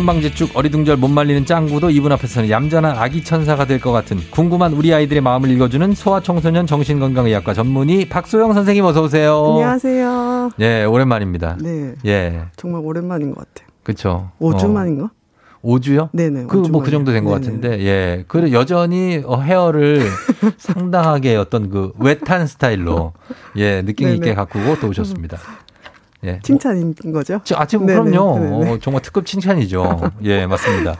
천방지축 어리둥절 못 말리는 짱구도 이분 앞에서는 얌전한 아기 천사가 될 것 같은 궁금한 우리 아이들의 마음을 읽어주는 소아청소년 정신건강의학과 전문의 박소영 선생님 어서 오세요. 안녕하세요. 예, 오랜만입니다. 네. 예. 정말 오랜만인 것 같아요. 그쵸. 5주 어. 만인가? 5주요? 네네. 그, 뭐, 그 정도 된 것. 같은데, 예. 그, 여전히, 어, 헤어를 상당하게 어떤 그, 웨탄 스타일로, 예, 느낌 있게 네네. 가꾸고 또 오셨습니다. 예. 칭찬인 거죠? 저, 아, 지금 네네, 그럼요. 네네. 어, 정말 특급 칭찬이죠. 예, 맞습니다.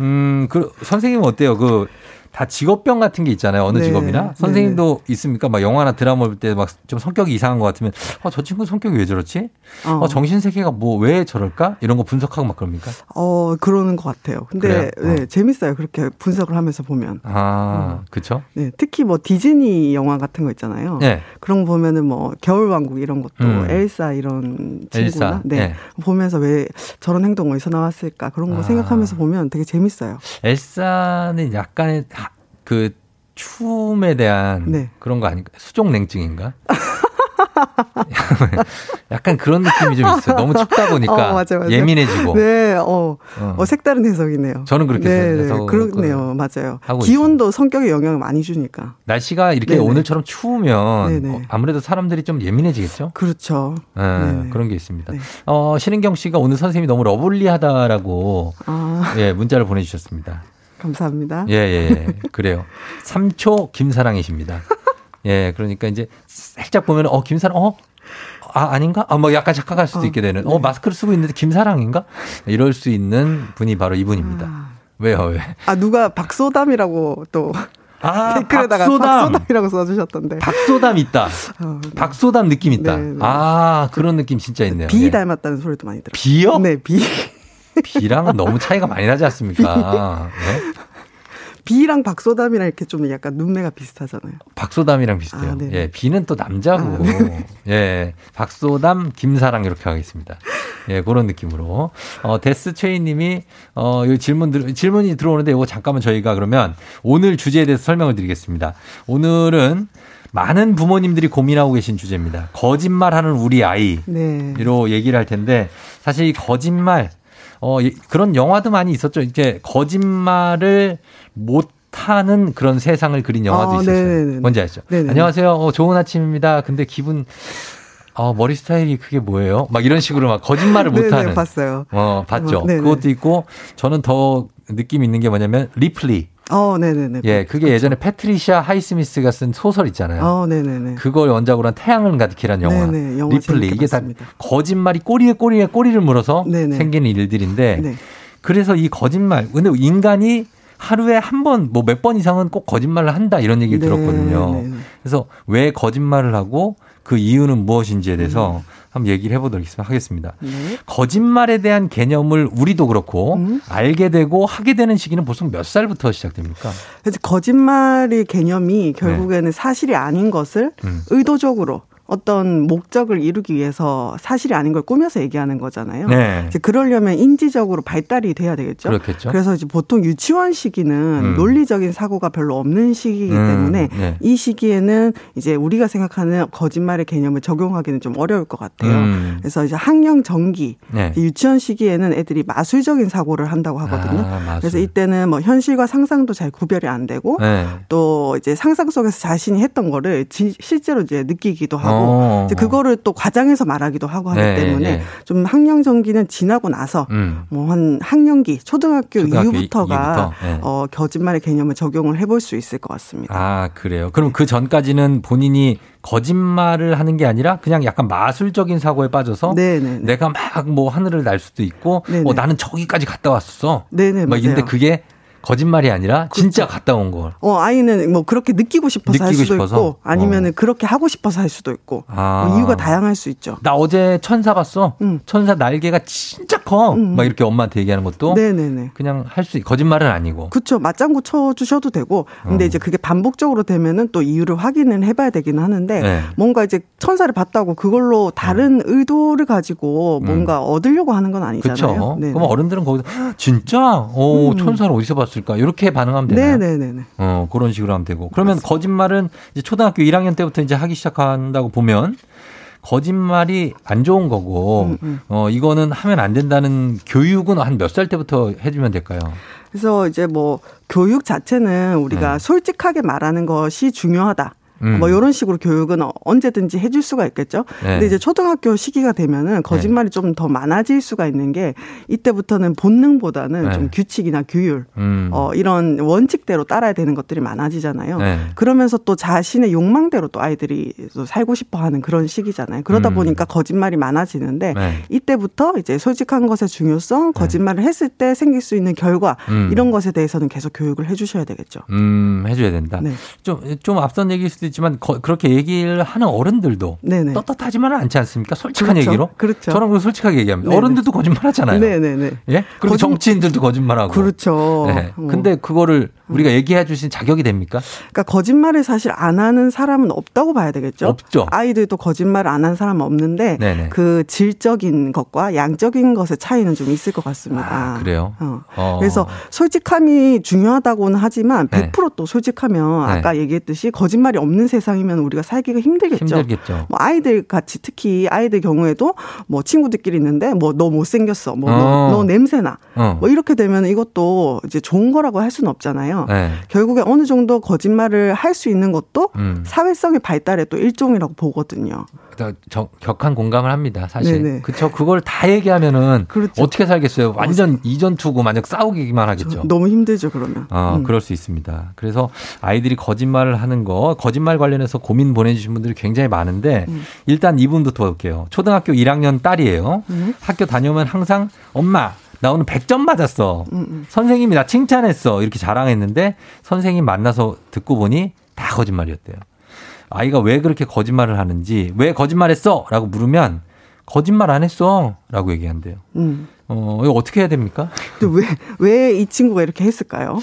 음, 그, 선생님 은 어때요? 그, 다 직업병 같은 게 있잖아요. 어느 네, 직업이나. 선생님도 있습니까? 막 영화나 드라마 볼 때 막 좀 성격이 이상한 것 같으면, 어, 저 친구 성격이 왜 저렇지? 어, 어, 정신 세계가 뭐, 왜 저럴까? 이런 거 분석하고 막 그럽니까? 어, 그러는 것 같아요. 근데? 네, 어. 재밌어요. 그렇게 분석을 하면서 보면. 아, 음. 그쵸? 네, 특히 뭐 디즈니 영화 같은 거 있잖아요. 예. 그런 거 보면은 뭐 겨울왕국 이런 것도 음. 엘사 이런 친구나 엘사. 네. 예. 보면서 왜 저런 행동 어디서 나왔을까 그런 거 아. 생각하면서 보면 되게 재밌어요. 엘사는 약간의 하- 그 추움에 대한 네. 그런 거 아닌가? 수족 냉증인가? 약간 그런 느낌이 좀 있어요. 너무 춥다 보니까 어, 맞아요, 맞아요. 예민해지고. 네, 어, 어. 어, 색다른 해석이네요. 저는 그렇게 네, 해석을 네, 그렇네요. 맞아요. 하고 기온도 성격에 영향을 많이 주니까. 날씨가 이렇게 네네. 오늘처럼 추우면 네네. 어, 아무래도 사람들이 좀 예민해지겠죠? 그렇죠. 네. 그런 게 있습니다. 네. 어, 신은경 씨가 오늘 선생님이 너무 lovely하다라고 아, 예, 문자를 보내주셨습니다. 감사합니다. 예, 예, 예. 그래요. 3초 김사랑이십니다. 예, 그러니까 이제 살짝 보면, 어, 김사랑, 어? 아, 아닌가? 아, 뭐 약간 착각할 수도 어, 있게 되는, 어, 네. 마스크를 쓰고 있는데 김사랑인가? 이럴 수 있는 분이 바로 이분입니다. 아, 왜요, 왜? 아, 누가 박소담이라고 또 아, 댓글에다가 박소담! 박소담이라고 써주셨던데. 박소담 있다. 어, 박소담 느낌 있다. 네, 네. 아, 그런 느낌 진짜 있네요. 비 예. 닮았다는 소리도 많이 들어요. 비요? 네, 비. 비랑은 너무 차이가 많이 나지 않습니까? 네? 비랑 박소담이랑 이렇게 좀 약간 눈매가 비슷하잖아요. 박소담이랑 비슷해요. 아, 네. 예, 비는 또 남자고. 아, 예, 박소담, 김사랑 이렇게 하겠습니다. 예, 그런 느낌으로. 어, 데스 최이님이, 어, 이 질문, 들, 질문이 들어오는데 이거 잠깐만 저희가 그러면 오늘 주제에 대해서 설명을 드리겠습니다. 오늘은 많은 부모님들이 고민하고 계신 주제입니다. 거짓말하는 우리 아이. 네. 로 얘기를 할 텐데 사실 이 거짓말 어 이- 그런 영화도 많이 있었죠. 이제 거짓말을 못 하는 그런 세상을 그린 영화도 아, 있었어요. 네네네. 뭔지 아시죠? 네네. 안녕하세요. 어, 좋은 아침입니다. 근데 기분 어, 머리 스타일이 그게 뭐예요? 막 이런 식으로 막 거짓말을 못 하는 봤어요. 어, 봤죠. 어. 그것도 있고 저는 더 느낌 있는 게 뭐냐면 리플리. 어, 네네네. 예, 그게 예전에 패트리샤 하이스미스가 쓴 소설 있잖아요. 어, 네네네. 그걸 원작으로 한 태양을 가득히란 영화. 네네, 영화 리플리. 이게 다 봤습니다. 거짓말이 꼬리에 꼬리에 꼬리를 물어서 네네. 생기는 일들인데 네. 그래서 이 거짓말. 근데 인간이 하루에 한 번, 뭐 몇 번 이상은 꼭 거짓말을 한다 이런 얘기를 네, 들었거든요. 네. 그래서 왜 거짓말을 하고 그 이유는 무엇인지에 대해서 음. 한번 얘기를 해보도록 하겠습니다. 네. 거짓말에 대한 개념을 우리도 그렇고 음. 알게 되고 하게 되는 시기는 보통 몇 살부터 시작됩니까? 거짓말의 개념이 결국에는 사실이 아닌 것을 네. 음. 의도적으로 어떤 목적을 이루기 위해서 사실이 아닌 걸 꾸며서 얘기하는 거잖아요. 네. 이제 그러려면 인지적으로 발달이 돼야 되겠죠. 그렇겠죠. 그래서 이제 보통 유치원 시기는 음. 논리적인 사고가 별로 없는 시기이기 음, 때문에 네. 이 시기에는 이제 우리가 생각하는 거짓말의 개념을 적용하기는 좀 어려울 것 같아요. 음. 그래서 이제 학령 정기 네. 유치원 시기에는 애들이 마술적인 사고를 한다고 하거든요. 아. 그래서 이때는 뭐 현실과 상상도 잘 구별이 안 되고 네. 또 이제 상상 속에서 자신이 했던 거를 지- 실제로 이제 느끼기도 하고 어. 이제 그거를 또 과장해서 말하기도 하고 하기 네, 때문에 네. 좀 학령 정기는 지나고 나서 음. 뭐한 학령기 초등학교, 초등학교 이후부터가 이후부터, 네. 어 거짓말의 개념을 적용을 해볼 수 있을 것 같습니다. 아, 그래요. 그럼 그 전까지는 본인이 거짓말을 하는 게 아니라 그냥 약간 마술적인 사고에 빠져서 네네. 내가 막 뭐 하늘을 날 수도 있고. 어, 나는 저기까지 갔다 왔어. 네네, 막 근데 맞아요. 그게 거짓말이 아니라 진짜 그렇죠. 갔다 온 걸. 어, 아이는 뭐 그렇게 느끼고 싶어서 느끼고 할 수도 싶어서? 있고 아니면은 어. 그렇게 하고 싶어서 할 수도 있고 아. 뭐 이유가 다양할 수 있죠. 나 어제 천사 봤어. 응. 천사 날개가 진짜 커. 응. 막 이렇게 엄마한테 얘기하는 것도 네네네. 그냥 할 수 거짓말은 아니고. 그렇죠. 맞장구 쳐 주셔도 되고. 근데 어. 이제 그게 반복적으로 되면은 또 이유를 확인을 해 봐야 되기는 하는데 네. 뭔가 이제 천사를 봤다고 그걸로 다른 어. 의도를 가지고 뭔가 음. 얻으려고 하는 건 아니잖아요. 그렇죠. 그럼 어른들은 거기서 진짜 어, 음. 천사를 어디서 봤 을까? 이렇게 반응하면 되나요? 네네네. 어, 그런 식으로 하면 되고. 그러면 맞습니다. 거짓말은 이제 초등학교 1학년 때부터 이제 하기 시작한다고 보면 거짓말이 안 좋은 거고 음, 음. 어 이거는 하면 안 된다는 교육은 한 몇 살 때부터 해주면 될까요? 그래서 이제 뭐 교육 자체는 우리가 네. 솔직하게 말하는 것이 중요하다. 음. 뭐 이런 식으로 교육은 언제든지 해줄 수가 있겠죠. 네. 근데 이제 초등학교 시기가 되면은 거짓말이 네. 좀더 많아질 수가 있는 게 이때부터는 본능보다는 네. 좀 규칙이나 규율, 음. 어, 이런 원칙대로 따라야 되는 것들이 많아지잖아요. 네. 그러면서 또 자신의 욕망대로 또 아이들이 또 살고 싶어 하는 그런 시기잖아요. 그러다 음. 보니까 거짓말이 많아지는데 네. 이때부터 이제 솔직한 것의 중요성, 네. 거짓말을 했을 때 생길 수 있는 결과 음. 이런 것에 대해서는 계속 교육을 해주셔야 되겠죠. 음, 해줘야 된다. 좀, 좀 앞선 얘기일 수도 있 지만 거, 그렇게 얘기를 하는 어른들도 네네. 떳떳하지만은 않지 않습니까? 솔직한 그렇죠. 얘기로. 그렇죠. 저는 그 솔직하게 얘기합니다. 네네. 어른들도 거짓말하잖아요. 네네네. 예? 그리고 거짓... 정치인들도 거짓말하고. 그렇죠. 네. 어. 근데 그거를 우리가 얘기해 주신 자격이 됩니까? 그러니까 거짓말을 사실 안 하는 사람은 없다고 봐야 되겠죠. 없죠. 아이들도 거짓말 안 한 사람은 없는데 네네. 그 질적인 것과 양적인 것의 차이는 좀 있을 것 같습니다. 아, 그래요? 어. 어. 그래서 솔직함이 중요하다고는 하지만 100%또 솔직하면 네. 아까 얘기했듯이 거짓말이 없는 세상이면 우리가 살기가 힘들겠죠. 힘들겠죠. 뭐 아이들 같이 특히 아이들 경우에도 뭐 친구들끼리 있는데 뭐 너 못생겼어. 뭐너 어. 너 냄새나. 어. 뭐 이렇게 되면 이것도 이제 좋은 거라고 할 수는 없잖아요. 네. 결국에 어느 정도 거짓말을 할 수 있는 것도 음. 사회성의 발달의 또 일종이라고 보거든요. 저, 격한 공감을 합니다. 사실. 그렇죠. 그걸 다 얘기하면은 그렇죠. 어떻게 살겠어요? 완전 이전 투고 만약 싸우기만 하겠죠. 너무 힘들죠, 그러면. 어, 음. 그럴 수 있습니다. 그래서 아이들이 거짓말을 하는 거, 거짓말 관련해서 고민 보내주신 분들이 굉장히 많은데 음. 일단 이분부터 볼게요. 초등학교 1학년 딸이에요. 음. 학교 다녀오면 항상 엄마 나 오늘 100점 맞았어. 음, 음. 선생님이 나 칭찬했어. 이렇게 자랑했는데 선생님 만나서 듣고 보니 다 거짓말이었대요. 아이가 왜 그렇게 거짓말을 하는지 왜 거짓말했어? 라고 물으면 거짓말 안 했어. 라고 얘기한대요. 음. 어, 이거 어떻게 해야 됩니까? 왜, 왜 이 친구가 이렇게 했을까요?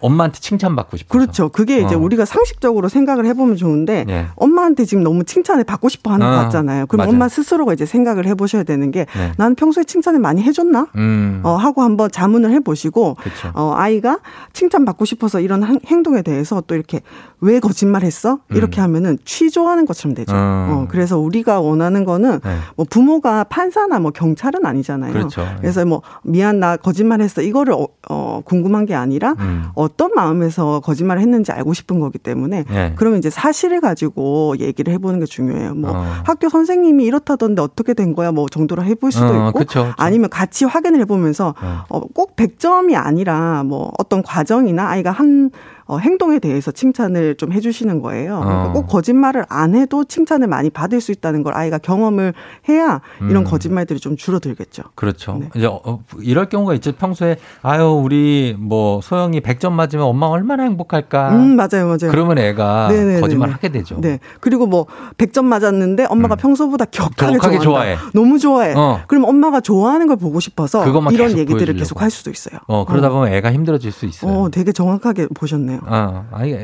엄마한테 칭찬받고 싶어. 그렇죠. 그게 이제 어. 우리가 상식적으로 생각을 해보면 좋은데 네. 엄마한테 지금 너무 칭찬을 받고 싶어 하는 어. 것 같잖아요. 그럼 맞아요. 엄마 스스로가 이제 생각을 해보셔야 되는 게 네. 나는 평소에 칭찬을 많이 해줬나? 음. 어, 하고 한번 자문을 해보시고 그렇죠. 어, 아이가 칭찬받고 싶어서 이런 행동에 대해서 또 이렇게 왜 거짓말했어? 이렇게 음. 하면은 취조하는 것처럼 되죠. 음. 어, 그래서 우리가 원하는 거는 네. 뭐 부모가 판사나 뭐 경찰은 아니잖아요. 그렇죠. 그래서 뭐 미안 나 거짓말했어 이거를 어, 어 궁금한 게 아니라 음. 어떤 마음에서 거짓말을 했는지 알고 싶은 거기 때문에 네. 그러면 이제 사실을 가지고 얘기를 해보는 게 중요해요. 뭐 어. 학교 선생님이 이렇다던데 어떻게 된 거야? 뭐 정도로 해볼 수도 어, 있고 그쵸, 그쵸. 아니면 같이 확인을 해보면서 어. 어, 꼭 100점이 아니라 뭐 어떤 과정이나 아이가 한 어, 행동에 대해서 칭찬을 좀 해주시는 거예요. 그러니까 어. 꼭 거짓말을 안 해도 칭찬을 많이 받을 수 있다는 걸 아이가 경험을 해야 이런 음. 거짓말들이 좀 줄어들겠죠. 그렇죠. 네. 이제 어, 이럴 경우가 있죠. 평소에 아유 우리 뭐 소영이 100점 맞으면 엄마 얼마나 행복할까. 음 맞아요, 맞아요. 그러면 애가 네네네네. 거짓말 하게 되죠. 네. 그리고 뭐 100점 맞았는데 엄마가 음. 평소보다 격하게, 격하게 좋아해. 너무 좋아해. 어. 그럼 엄마가 좋아하는 걸 보고 싶어서 이런 얘기들을 보여주려고. 계속 할 수도 있어요. 어 그러다 어. 보면 애가 힘들어질 수 있어요. 어, 되게 정확하게 보셨네요. 거네요. 아, 아니,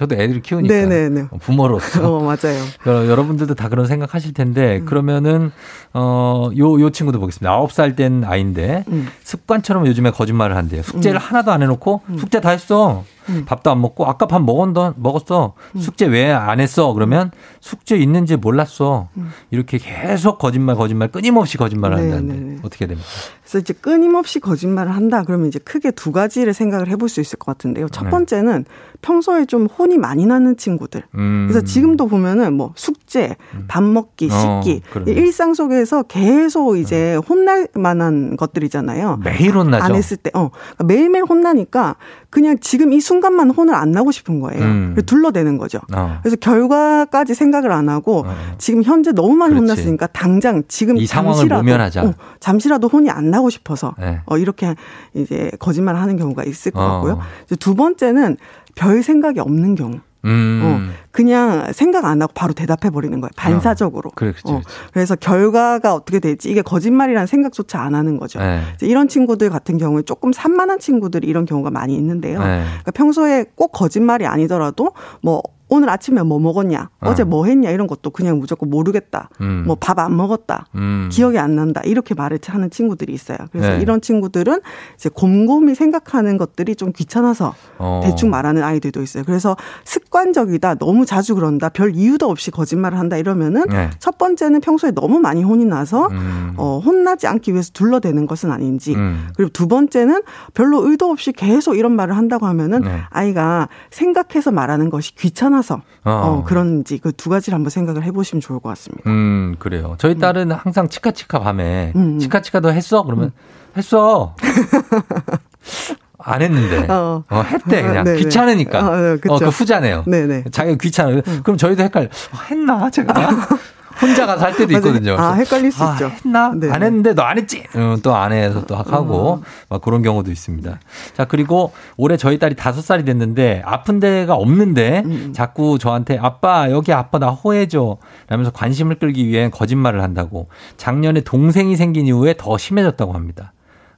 저도 애들을 키우니까. 네네네. 어, 부모로서. 어, 맞아요. 여러분들도 다 그런 생각 하실 텐데, 음. 그러면은, 어, 요, 요 친구도 보겠습니다. 아홉 살 된 아이인데, 음. 습관처럼 요즘에 거짓말을 한대요. 숙제를 음. 하나도 안 해놓고, 음. 숙제 다 했어. 음. 밥도 안 먹고 아까 밥 먹었던 먹었어. 음. 숙제 왜 안 했어? 그러면 숙제 있는지 몰랐어. 음. 이렇게 계속 거짓말 거짓말 끊임없이 거짓말을 네, 한다는데 네, 네. 어떻게 됩니까? 그래서 이제 끊임없이 거짓말을 한다 그러면 이제 크게 두 가지를 생각을 해볼 수 있을 것 같은데요. 첫 네. 번째는 평소에 좀 혼이 많이 나는 친구들. 음. 그래서 지금도 보면은 뭐 숙제, 음. 밥 먹기, 어, 씻기 어, 일상 속에서 계속 이제 음. 혼날 만한 것들이잖아요. 매일 혼나죠. 안 했을 때, 어 그러니까 매일매일 혼나니까 그냥 지금 이 순간 순간만 혼을 안 나고 싶은 거예요. 음. 둘러대는 거죠. 어. 그래서 결과까지 생각을 안 하고 어. 지금 현재 너무 많이 그렇지. 혼났으니까 당장 지금 이 잠시라도 모면하자. 어, 잠시라도 혼이 안 나고 싶어서 네. 어, 이렇게 이제 거짓말을 하는 경우가 있을 것 어. 같고요. 두 번째는 별 생각이 없는 경우. 음. 어, 그냥 생각 안 하고 바로 대답해 버리는 거예요. 반사적으로. 어, 그래, 그치, 어, 그래서 결과가 어떻게 될지 이게 거짓말이라는 생각조차 안 하는 거죠. 네. 이런 친구들 같은 경우에 조금 산만한 친구들이 이런 경우가 많이 있는데요. 네. 그러니까 평소에 꼭 거짓말이 아니더라도 뭐 오늘 아침에 뭐 먹었냐, 어. 제뭐 했냐 이런 것도 그냥 무조건 모르겠다. 음. 뭐밥 안 먹었다. 음. 기억이 안 난다. 이렇게 말을 하는 친구들이 있어요. 그래서 네. 이런 친구들은 이제 곰곰이 생각하는 것들이 좀 귀찮아서 어. 대충 말하는 아이들도 있어요. 그래서 습관적이다. 너무 자주 그런다. 별 이유도 없이 거짓말을 한다 이러면은 네. 첫 번째는 평소에 너무 많이 혼이 나서 음. 어, 혼나지 않기 위해서 둘러대는 것은 아닌지. 음. 그리고 두 번째는 별로 의도 없이 계속 이런 말을 한다고 하면은 네. 아이가 생각해서 말하는 것이 귀찮아 떠나서 어. 어, 그런지 그 두 가지를 한번 생각을 해보시면 좋을 것 같습니다. 음 그래요. 저희 음. 딸은 음. 항상 치카치카 밤에 음, 음. 치카치카도 했어 그러면 음. 했어. 안 했는데 어, 어 했대 그냥 네 귀찮으니까 어, 네, 어, 그 후자네요. 네네. 자기가 귀찮아. 그럼 저희도 헷갈려. 어, 했나 제가 혼자 가서 할 때도 있거든요. 아, 헷갈릴 수 아, 있죠. 했나? 네. 안 했는데 너 안 했지? 어, 또안 해서 또 하고 어. 막 그런 경우도 있습니다. 자, 그리고 올해 저희 딸이 다섯 살이 됐는데 아픈 데가 없는데 음, 음. 자꾸 저한테 아빠, 여기 아빠 나 호해줘. 라면서 관심을 끌기 위해 거짓말을 한다고 작년에 동생이 생긴 이후에 더 심해졌다고 합니다.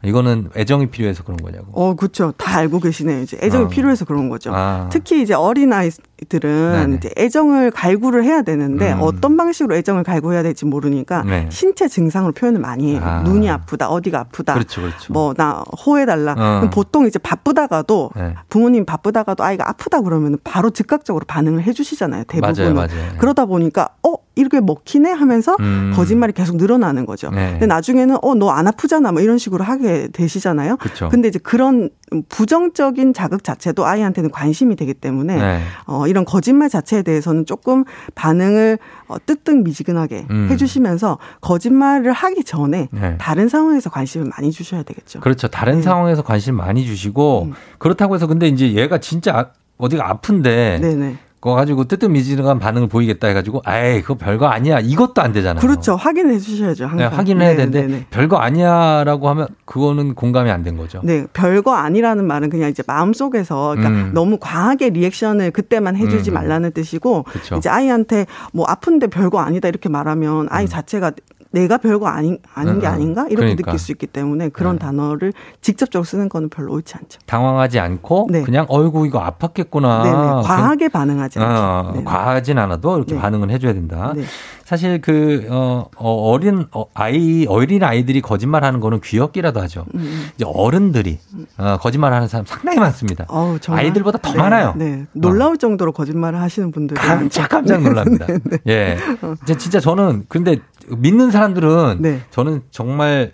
이거는 애정이 필요해서 그런 거냐고. 어, 그렇죠. 다 알고 계시네요. 이제 애정이 어. 필요해서 그런 거죠. 아. 특히 이제 어린 아이들은 이제 애정을 갈구를 해야 되는데 음. 어떤 방식으로 애정을 갈구해야 될지 모르니까 네. 신체 증상으로 표현을 많이 해요. 아. 눈이 아프다, 어디가 아프다. 그렇죠, 그렇죠. 뭐 나 호해 달라. 어. 보통 이제 바쁘다가도 네. 부모님 바쁘다가도 아이가 아프다 그러면 바로 즉각적으로 반응을 해 주시잖아요. 대부분은. 맞아요, 맞아요. 그러다 보니까 어 이렇게 먹히네 하면서 음. 거짓말이 계속 늘어나는 거죠. 네. 근데 나중에는 어 너 안 아프잖아 뭐 이런 식으로 하게 되시잖아요. 그쵸. 근데 이제 그런 부정적인 자극 자체도 아이한테는 관심이 되기 때문에 네. 어 이런 거짓말 자체에 대해서는 조금 반응을 어 뜨뜻미지근하게 음. 해 주시면서 거짓말을 하기 전에 네. 다른 상황에서 관심을 많이 주셔야 되겠죠. 그렇죠. 다른 네. 상황에서 관심 많이 주시고 음. 그렇다고 해서 근데 이제 얘가 진짜 어디가 아픈데 네네. 그거 가지고 뜨뜻미지근한 반응을 보이겠다 해가지고 아이 그거 별거 아니야 이것도 안 되잖아요. 그렇죠. 확인해 주셔야죠. 항상. 네, 확인을 해야 네, 되는데 네네. 별거 아니야라고 하면 그거는 공감이 안 된 거죠. 네, 별거 아니라는 말은 그냥 이제 마음 속에서 그러니까 음. 너무 과하게 리액션을 그때만 해주지 음. 말라는 뜻이고 그쵸. 이제 아이한테 뭐 아픈데 별거 아니다 이렇게 말하면 아이 음. 자체가 내가 별거 아닌 아닌 게 아닌가 이렇게 그러니까. 느낄 수 있기 때문에 그런 네. 단어를 직접적으로 쓰는 거는 별로 옳지 않죠. 당황하지 않고 네. 그냥 어이구 이거 아팠겠구나. 네네. 과하게 반응하지 않죠. 어, 과하진 않아도 이렇게 네. 반응을 해줘야 된다. 네. 사실 그 어, 어 어린 어, 아이 어린 아이들이 거짓말하는 거는 귀엽기라도 하죠. 음. 음. 이제 어른들이 어, 거짓말하는 사람 상당히 많습니다. 어우, 아이들보다 더 네, 많아요. 네. 놀라울 어. 정도로 거짓말을 하시는 분들 깜짝 깜짝 놀랍니다. 네, 네. 예, 어. 진짜 저는 근데 믿는 사람들은 네. 저는 정말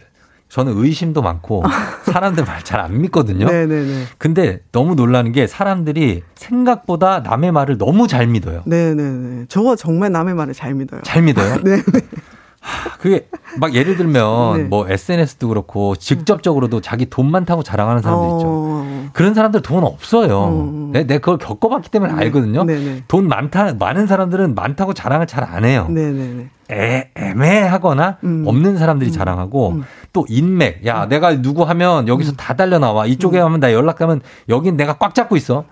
저는 의심도 많고 사람들 말 잘 안 믿거든요. 네네네. 근데 너무 놀라는 게 사람들이 생각보다 남의 말을 너무 잘 믿어요. 네네네. 저거 정말 남의 말을 잘 믿어요. 잘 믿어요? 네. 그게 막 예를 들면 네. 뭐 SNS도 그렇고 직접적으로도 자기 돈 많다고 자랑하는 사람들 어... 있죠. 그런 사람들 돈 없어요. 어... 내, 내 그걸 겪어봤기 때문에 네. 알거든요. 네네. 돈 많다 많은 사람들은 많다고 자랑을 잘 안 해요. 네네네. 애, 애매하거나 음. 없는 사람들이 음. 자랑하고 음. 또 인맥. 야, 음. 내가 누구 하면 여기서 음. 다 달려 나와. 이쪽에 하면 음. 나 연락 가면 여긴 내가 꽉 잡고 있어.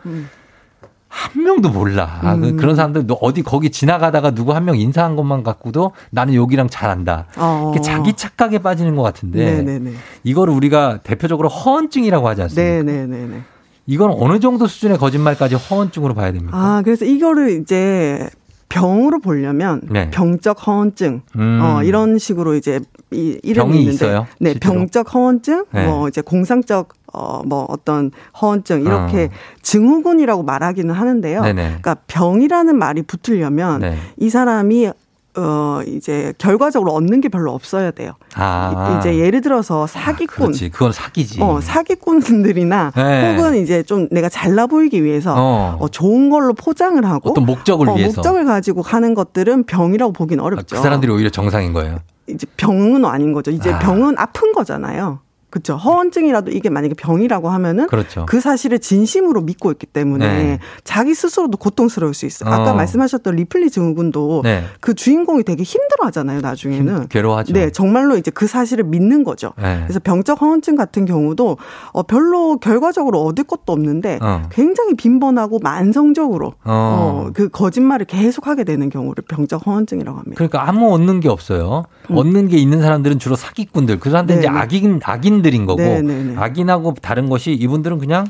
한 명도 몰라. 그 음. 그런 사람들 어디 거기 지나가다가 누구 한 명 인사한 것만 갖고도 나는 여기랑 잘 안다. 어. 자기 착각에 빠지는 것 같은데 네네네. 이거를 우리가 대표적으로 허언증이라고 하지 않습니까? 네네네. 이건 어느 정도 수준의 거짓말까지 허언증으로 봐야 됩니까? 아, 그래서 이거를 이제 병으로 보려면 네. 병적 허언증 음. 어 이런 식으로 이제 이 이름이 있는데 있어요? 네, 실제로? 병적 허언증 네. 뭐 이제 공상적 어 뭐 어떤 허언증 이렇게 어. 증후군이라고 말하기는 하는데요. 네네. 그러니까 병이라는 말이 붙으려면 네. 이 사람이 어, 이제 결과적으로 얻는 게 별로 없어야 돼요. 아. 이제 예를 들어서 사기꾼. 아, 그렇지. 그건 사기지. 어, 사기꾼들이나 네. 혹은 이제 좀 내가 잘나 보이기 위해서 어. 어 좋은 걸로 포장을 하고 어떤 목적을 어, 위해서 목적을 가지고 가는 것들은 병이라고 보긴 어렵죠. 아, 그 사람들이 오히려 정상인 거예요. 이제 병은 아닌 거죠. 이제 아. 병은 아픈 거잖아요. 그렇죠. 허언증이라도 이게 만약에 병이라고 하면은 그렇죠. 그 사실을 진심으로 믿고 있기 때문에 네. 자기 스스로도 고통스러울 수 있어요. 아까 어. 말씀하셨던 리플리 증후군도 네. 그 주인공이 되게 힘들어하잖아요. 나중에는 괴로워하죠. 네, 정말로 이제 그 사실을 믿는 거죠. 네. 그래서 병적 허언증 같은 경우도 어, 별로 결과적으로 얻을 것도 없는데 어. 굉장히 빈번하고 만성적으로 어. 어. 그 거짓말을 계속하게 되는 경우를 병적 허언증이라고 합니다. 그러니까 아무 얻는 게 없어요. 음. 얻는 게 있는 사람들은 주로 사기꾼들, 그 사람들 네, 이제 네. 악인 악인들인 거고 네네네. 네, 네. 악인하고 다른 것이 이분들은 그냥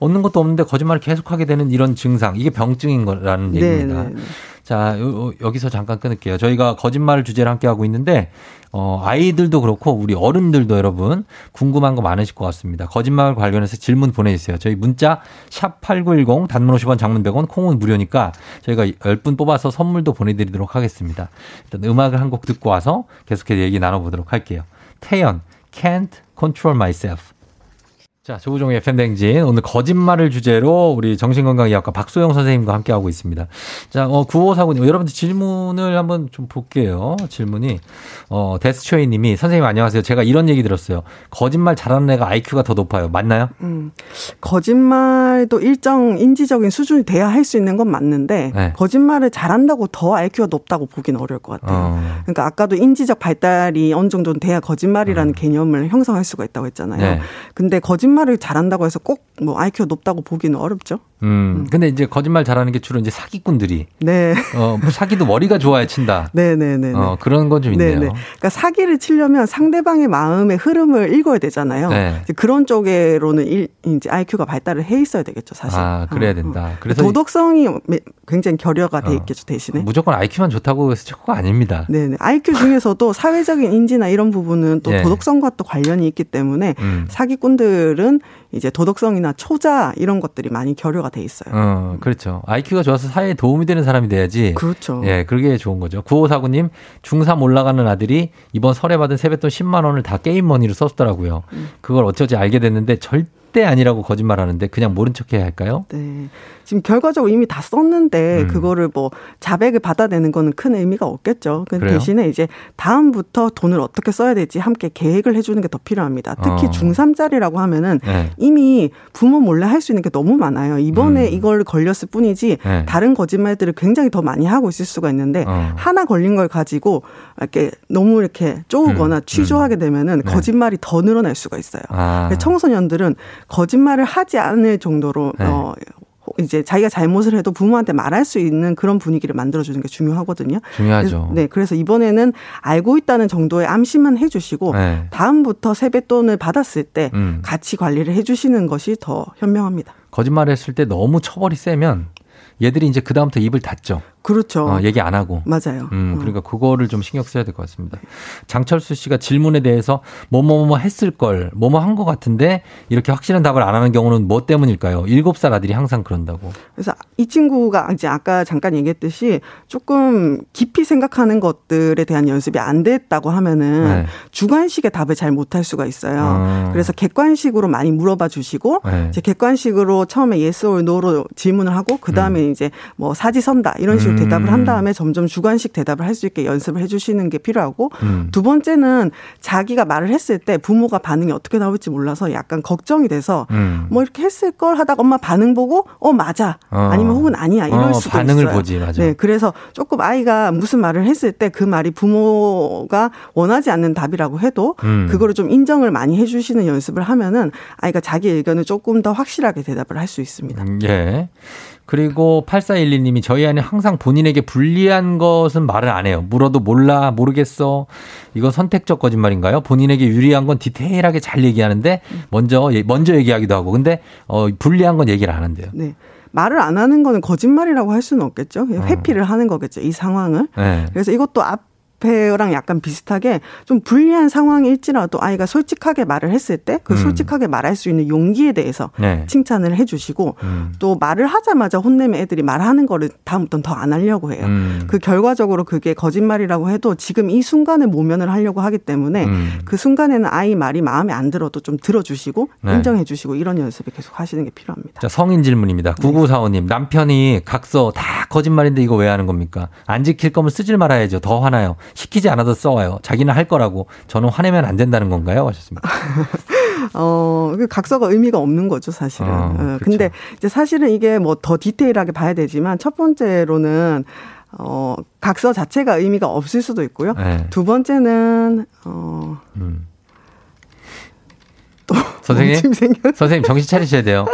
얻는 것도 없는데 거짓말을 계속하게 되는 이런 증상, 이게 병증인 거라는 얘기입니다. 네네네. 자, 여기서 잠깐 끊을게요. 저희가 거짓말 주제를 함께 하고 있는데 어, 아이들도 그렇고 우리 어른들도 여러분 궁금한 거 많으실 것 같습니다. 거짓말 관련해서 질문 보내주세요. 저희 문자 샵 8910 단문 50원 장문 100원 콩은 무료니까 저희가 10분 뽑아서 선물도 보내드리도록 하겠습니다. 일단 음악을 한 곡 듣고 와서 계속해서 얘기 나눠보도록 할게요. 태연, Can't Control Myself. 자, 조우종의 팬댕진. 오늘 거짓말을 주제로 우리 정신건강의학과 박소영 선생님과 함께하고 있습니다. 자, 어, 9549님. 여러분들 질문을 한번 좀 볼게요. 질문이. 어, 데스초이 님이 선생님 안녕하세요. 제가 이런 얘기 들었어요. 거짓말 잘하는 애가 IQ가 더 높아요. 맞나요? 음, 거짓말도 일정 인지적인 수준이 돼야 할 수 있는 건 맞는데, 네. 거짓말을 잘한다고 더 IQ가 높다고 보기는 어려울 것 같아요. 어. 그러니까 아까도 인지적 발달이 어느 정도는 돼야 거짓말이라는 음. 개념을 형성할 수가 있다고 했잖아요. 네. 근데 거짓말 거짓말을 잘한다고 해서 꼭 뭐 IQ가 높다고 보기는 어렵죠. 음. 음. 근데 이제 거짓말 잘하는 게 주로 이제 사기꾼들이. 네. 어, 뭐 사기도 머리가 좋아야 친다. 네네네. 네, 네, 네. 어, 그런 건 좀 있네요. 네네. 그러니까 사기를 치려면 상대방의 마음의 흐름을 읽어야 되잖아요. 네. 그런 쪽으로는 일, 이제 IQ가 발달을 해 있어야 되겠죠, 사실. 아, 그래야 어, 된다. 어. 그래서 도덕성이 굉장히 결여가 돼 어. 있겠죠, 대신에. 무조건 IQ만 좋다고 해서 좋고가 아닙니다. 네 네. IQ 중에서도 사회적인 인지나 이런 부분은 또 네. 도덕성과 또 관련이 있기 때문에 음. 사기꾼들은 이제 도덕성이나 초자 이런 것들이 많이 결여가 돼 있어요. 어, 그렇죠. IQ가 좋아서 사회에 도움이 되는 사람이 돼야지. 그렇죠. 예, 그게 좋은 거죠. 9549님, 중3 올라가는 아들이 이번 설에 받은 세뱃돈 10만 원을 다 게임 머니로 썼더라고요. 음. 그걸 어쩌지 알게 됐는데 절대 아니라고 거짓말 하는데 그냥 모른 척 해야 할까요? 네. 지금 결과적으로 이미 다 썼는데 음. 그거를 뭐 자백을 받아내는 거는 큰 의미가 없겠죠. 그 대신에 이제 다음부터 돈을 어떻게 써야 될지 함께 계획을 해주는 게 더 필요합니다. 특히 어. 중3짜리라고 하면은 네. 이미 부모 몰래 할 수 있는 게 너무 많아요. 이번에 음. 이걸 걸렸을 뿐이지 네. 다른 거짓말들을 굉장히 더 많이 하고 있을 수가 있는데 어. 하나 걸린 걸 가지고 이렇게 너무 이렇게 쪼우거나 음. 취조하게 음. 되면은 네. 거짓말이 더 늘어날 수가 있어요. 아. 청소년들은 거짓말을 하지 않을 정도로 네. 어, 이제 자기가 잘못을 해도 부모한테 말할 수 있는 그런 분위기를 만들어주는 게 중요하거든요. 중요하죠. 네, 그래서 이번에는 알고 있다는 정도의 암시만 해주시고 네. 다음부터 세뱃돈을 받았을 때 음. 같이 관리를 해주시는 것이 더 현명합니다. 거짓말했을 때 너무 처벌이 세면 얘들이 이제 그 다음부터 입을 닫죠. 그렇죠. 어, 얘기 안 하고. 맞아요. 음, 어. 그러니까 그거를 좀 신경 써야 될 것 같습니다. 장철수 씨가 질문에 대해서 뭐뭐뭐 했을 걸, 뭐뭐 한 것 같은데 이렇게 확실한 답을 안 하는 경우는 뭐 때문일까요? 일곱 살 아들이 항상 그런다고. 그래서 이 친구가 이제 아까 잠깐 얘기했듯이 조금 깊이 생각하는 것들에 대한 연습이 안 됐다고 하면은 네. 주관식의 답을 잘 못할 수가 있어요. 음. 그래서 객관식으로 많이 물어봐 주시고 네. 이제 객관식으로 처음에 yes or no로 질문을 하고 그 다음에 음. 이제 뭐 사지선다 이런 식으로 음. 대답을 한 다음에 점점 주관식 대답을 할 수 있게 연습을 해주시는 게 필요하고 음. 두 번째는 자기가 말을 했을 때 부모가 반응이 어떻게 나올지 몰라서 약간 걱정이 돼서 음. 뭐 이렇게 했을 걸 하다가 엄마 반응 보고 어 맞아 어. 아니면 혹은 아니야 이럴 어, 수도 반응을 있어요. 보지 맞아. 네, 그래서 조금 아이가 무슨 말을 했을 때 그 말이 부모가 원하지 않는 답이라고 해도 음. 그거를 좀 인정을 많이 해주시는 연습을 하면은 아이가 자기 의견을 조금 더 확실하게 대답을 할 수 있습니다. 음, 예. 그리고 8412님이 저희 안에 항상 본인에게 불리한 것은 말을 안 해요. 물어도 몰라, 모르겠어. 이건 선택적 거짓말인가요? 본인에게 유리한 건 디테일하게 잘 얘기하는데 먼저, 먼저 얘기하기도 하고. 근데, 어, 불리한 건 얘기를 안 한대요. 네. 말을 안 하는 거는 거짓말이라고 할 수는 없겠죠. 회피를 어. 하는 거겠죠. 이 상황을. 네. 그래서 이것도 앞 앞에랑 약간 비슷하게 좀 불리한 상황일지라도 아이가 솔직하게 말을 했을 때그 음. 솔직하게 말할 수 있는 용기에 대해서 네. 칭찬을 해주시고 음. 또 말을 하자마자 혼내면 애들이 말하는 거를 다음부터는 더 안 하려고 해요. 음. 그 결과적으로 그게 거짓말이라고 해도 지금 이 순간에 모면을 하려고 하기 때문에 음. 그 순간에는 아이 말이 마음에 안 들어도 좀 들어주시고 네. 인정해주시고 이런 연습을 계속 하시는 게 필요합니다. 자 성인 질문입니다. 9945님 남편이 각서 다 거짓말인데 이거 왜 하는 겁니까? 안 지킬 거면 쓰질 말아야죠. 더 화나요. 시키지 않아도 써와요. 자기는 할 거라고 저는 화내면 안 된다는 건가요? 하셨습니다. 어, 그 각서가 의미가 없는 거죠, 사실은. 어, 어 그렇죠. 근데 이제 사실은 이게 뭐 더 디테일하게 봐야 되지만 첫 번째로는 어, 각서 자체가 의미가 없을 수도 있고요. 네. 두 번째는 어 음. 또 선생님 선생님 정신 차리셔야 돼요.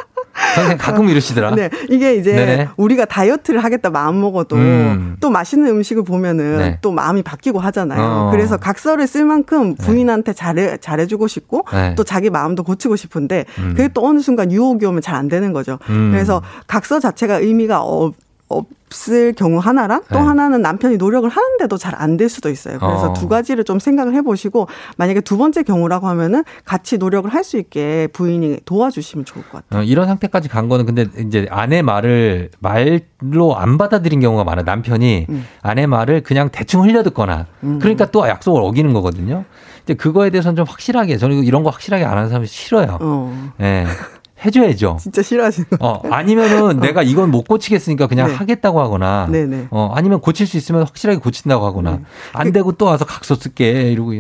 선생님 가끔 이러시더라. 네, 이게 이제 네네. 우리가 다이어트를 하겠다 마음 먹어도 음. 또 맛있는 음식을 보면은 네. 또 마음이 바뀌고 하잖아요. 어. 그래서 각서를 쓸 만큼 네. 부인한테 잘해 잘해 주고 싶고 네. 또 자기 마음도 고치고 싶은데 음. 그게 또 어느 순간 유혹이 오면 잘 안 되는 거죠. 음. 그래서 각서 자체가 의미가 없 없을 경우 하나랑 또 네. 하나는 남편이 노력을 하는데도 잘 안 될 수도 있어요. 그래서 어. 두 가지를 좀 생각을 해보시고 만약에 두 번째 경우라고 하면은 같이 노력을 할 수 있게 부인이 도와주시면 좋을 것 같아요. 어, 이런 상태까지 간 거는 근데 이제 아내 말을 말로 안 받아들인 경우가 많아요. 남편이 음. 아내 말을 그냥 대충 흘려듣거나 음. 그러니까 또 약속을 어기는 거거든요. 이제 그거에 대해서는 좀 확실하게 저는 이런 거 확실하게 안 하는 사람이 싫어요. 어. 네. 해줘야죠. 진짜 싫어하시는 거. 어, 아니면은 어. 내가 이건 못 고치겠으니까 그냥 네. 하겠다고 하거나. 네네. 네. 어, 아니면 고칠 수 있으면 확실하게 고친다고 하거나. 네. 안 되고 또 와서 각서 쓸게 이러고.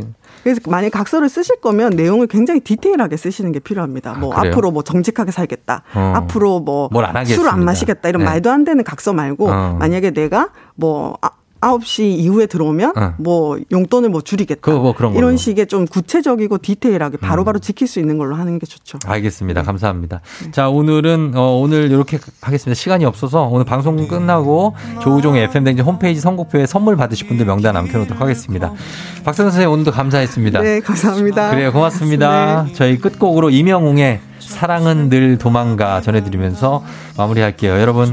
그래서 만약 각서를 쓰실 거면 내용을 굉장히 디테일하게 쓰시는 게 필요합니다. 뭐 아, 앞으로 뭐 정직하게 살겠다. 어. 앞으로 뭐술안 마시겠다 이런 네. 말도 안 되는 각서 말고 어. 만약에 내가 뭐 아, 9시 이후에 들어오면 어. 뭐 용돈을 뭐 줄이겠다. 뭐 이런 걸로. 식의 좀 구체적이고 디테일하게 바로바로 바로 음. 지킬 수 있는 걸로 하는 게 좋죠. 알겠습니다. 네. 감사합니다. 네. 자, 오늘은 어, 오늘 이렇게 하겠습니다. 시간이 없어서 오늘 방송 끝나고 조우종의 FM 댕진 홈페이지 선곡표에 선물 받으실 분들 명단 남겨 놓도록 하겠습니다. 박선 선생님 오늘도 감사했습니다. 네, 감사합니다. 그래요. 고맙습니다. 네. 저희 끝곡으로 이명웅의 사랑은 늘 도망가 전해드리면서 마무리할게요. 여러분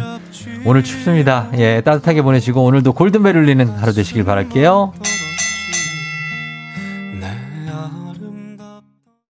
오늘 춥습니다. 예, 따뜻하게 보내시고 오늘도 골든벨 울리는 하루 되시길 바랄게요.